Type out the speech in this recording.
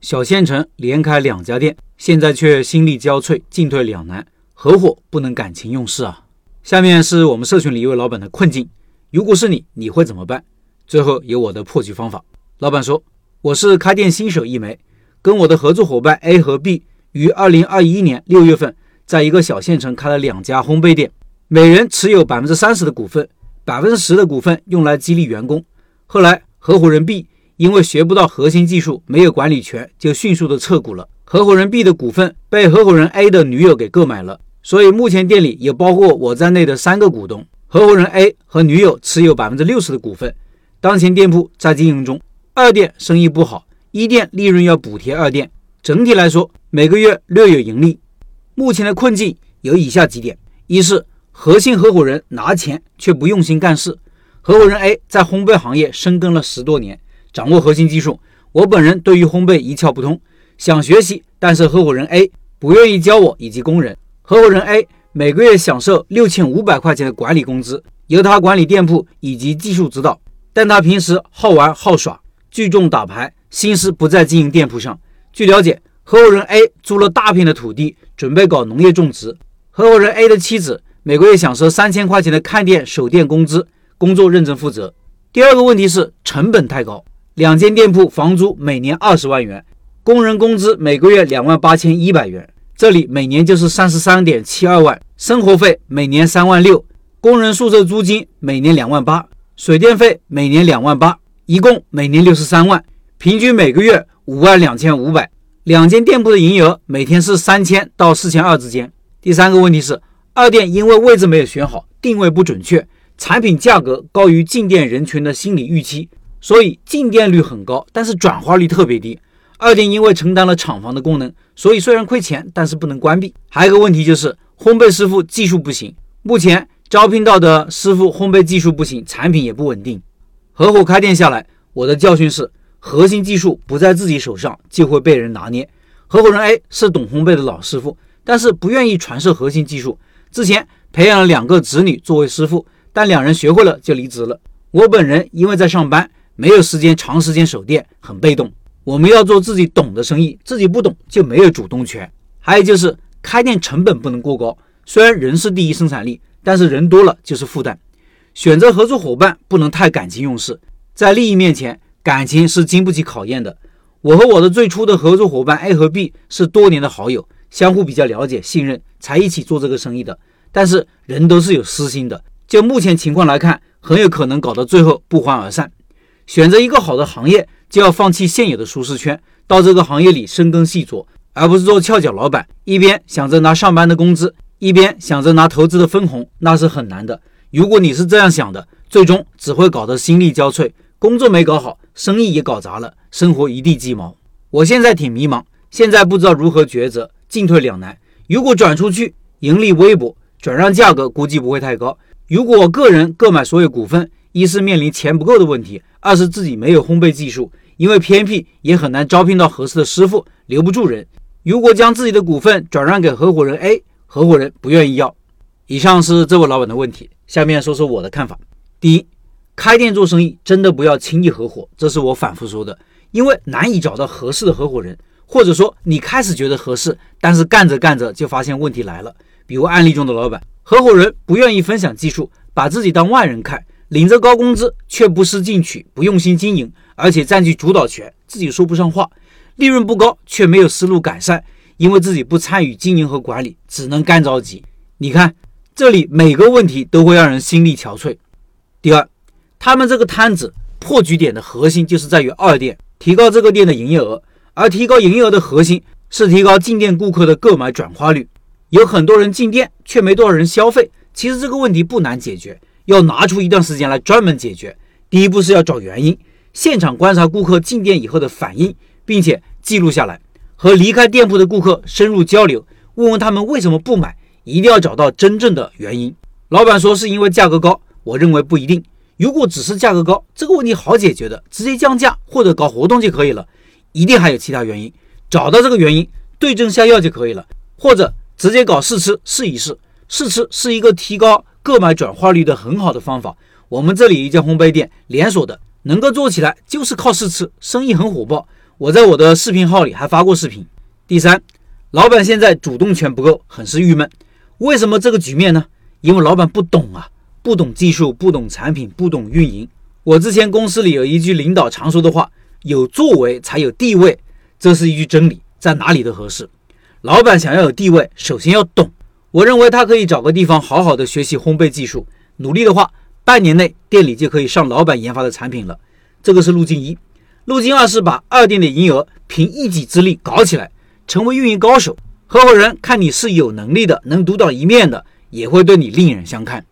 小县城连开两家店，现在却心力交瘁，进退两难。合伙不能感情用事啊！下面是我们社群里一位老板的困境：如果是你，你会怎么办？最后有我的破局方法。老板说：“我是开店新手一枚，跟我的合作伙伴 A 和 B 于二零二一年六月份，在一个小县城开了两家烘焙店，每人持有百分之三十的股份，百分之十的股份用来激励员工。后来合伙人 B。”因为学不到核心技术，没有管理权，就迅速的撤股了。合伙人 B 的股份被合伙人 A 的女友给购买了，所以目前店里有包括我在内的三个股东。合伙人 A 和女友持有百分之六十的股份。当前店铺在经营中，二店生意不好，一店利润要补贴二店。整体来说，每个月略有盈利。目前的困境有以下几点：一是核心合伙人拿钱却不用心干事。合伙人 A 在烘焙行业深耕了十多年。掌握核心技术，我本人对于烘焙一窍不通，想学习，但是合伙人 A 不愿意教我以及工人。合伙人 A 每个月享受六千五百块钱的管理工资，由他管理店铺以及技术指导。但他平时好玩好耍，聚众打牌，心思不在经营店铺上。据了解，合伙人 A 租了大片的土地，准备搞农业种植。合伙人 A 的妻子每个月享受三千块钱的看店守店工资，工作认真负责。第二个问题是成本太高。两间店铺房租每年二十万元，工人工资每个月两万八千一百元，这里每年就是三十三点七二万。生活费每年三万六，工人宿舍租金每年两万八，水电费每年两万八，一共每年六十三万，平均每个月五万两千五百。两间店铺的营业额每天是三千到四千二之间。第三个问题是，二店因为位置没有选好，定位不准确，产品价格高于进店人群的心理预期。所以进店率很高，但是转化率特别低。二店因为承担了厂房的功能，所以虽然亏钱，但是不能关闭。还有一个问题就是烘焙师傅技术不行，目前招聘到的师傅烘焙技术不行，产品也不稳定。合伙开店下来，我的教训是：核心技术不在自己手上，就会被人拿捏。合伙人 A 是懂烘焙的老师傅，但是不愿意传授核心技术。之前培养了两个子女作为师傅，但两人学会了就离职了。我本人因为在上班。没有时间长时间守店，很被动。我们要做自己懂的生意，自己不懂就没有主动权。还有就是开店成本不能过高，虽然人是第一生产力，但是人多了就是负担。选择合作伙伴不能太感情用事，在利益面前，感情是经不起考验的。我和我的最初的合作伙伴 A 和 B 是多年的好友，相互比较了解、信任，才一起做这个生意的。但是人都是有私心的，就目前情况来看，很有可能搞到最后不欢而散。选择一个好的行业，就要放弃现有的舒适圈，到这个行业里深耕细作，而不是做翘脚老板，一边想着拿上班的工资，一边想着拿投资的分红，那是很难的。如果你是这样想的，最终只会搞得心力交瘁，工作没搞好，生意也搞砸了，生活一地鸡毛。我现在挺迷茫，现在不知道如何抉择，进退两难。如果转出去，盈利微薄，转让价格估计不会太高。如果我个人购买所有股份，一是面临钱不够的问题，二是自己没有烘焙技术，因为偏僻也很难招聘到合适的师傅，留不住人。如果将自己的股份转让给合伙人 A，合伙人不愿意要。以上是这位老板的问题，下面说说我的看法。第一，开店做生意真的不要轻易合伙，这是我反复说的，因为难以找到合适的合伙人，或者说你开始觉得合适，但是干着干着就发现问题来了。比如案例中的老板，合伙人不愿意分享技术，把自己当外人看。领着高工资却不思进取，不用心经营，而且占据主导权，自己说不上话。利润不高，却没有思路改善，因为自己不参与经营和管理，只能干着急。你看，这里每个问题都会让人心力憔悴。第二，他们这个摊子破局点的核心就是在于二店提高这个店的营业额，而提高营业额的核心是提高进店顾客的购买转化率。有很多人进店，却没多少人消费。其实这个问题不难解决。要拿出一段时间来专门解决。第一步是要找原因，现场观察顾客进店以后的反应，并且记录下来，和离开店铺的顾客深入交流，问问他们为什么不买，一定要找到真正的原因。老板说是因为价格高，我认为不一定。如果只是价格高，这个问题好解决的，直接降价或者搞活动就可以了。一定还有其他原因，找到这个原因，对症下药就可以了，或者直接搞试吃试一试。试吃是一个提高。购买转化率的很好的方法，我们这里一家烘焙店连锁的能够做起来，就是靠试吃，生意很火爆。我在我的视频号里还发过视频。第三，老板现在主动权不够，很是郁闷。为什么这个局面呢？因为老板不懂啊，不懂技术，不懂产品，不懂运营。我之前公司里有一句领导常说的话：“有作为才有地位。”这是一句真理，在哪里都合适。老板想要有地位，首先要懂。我认为他可以找个地方好好的学习烘焙技术，努力的话，半年内店里就可以上老板研发的产品了。这个是路径一。路径二是把二店的营业额凭一己之力搞起来，成为运营高手。合伙人看你是有能力的，能独当一面的，也会对你另眼相看。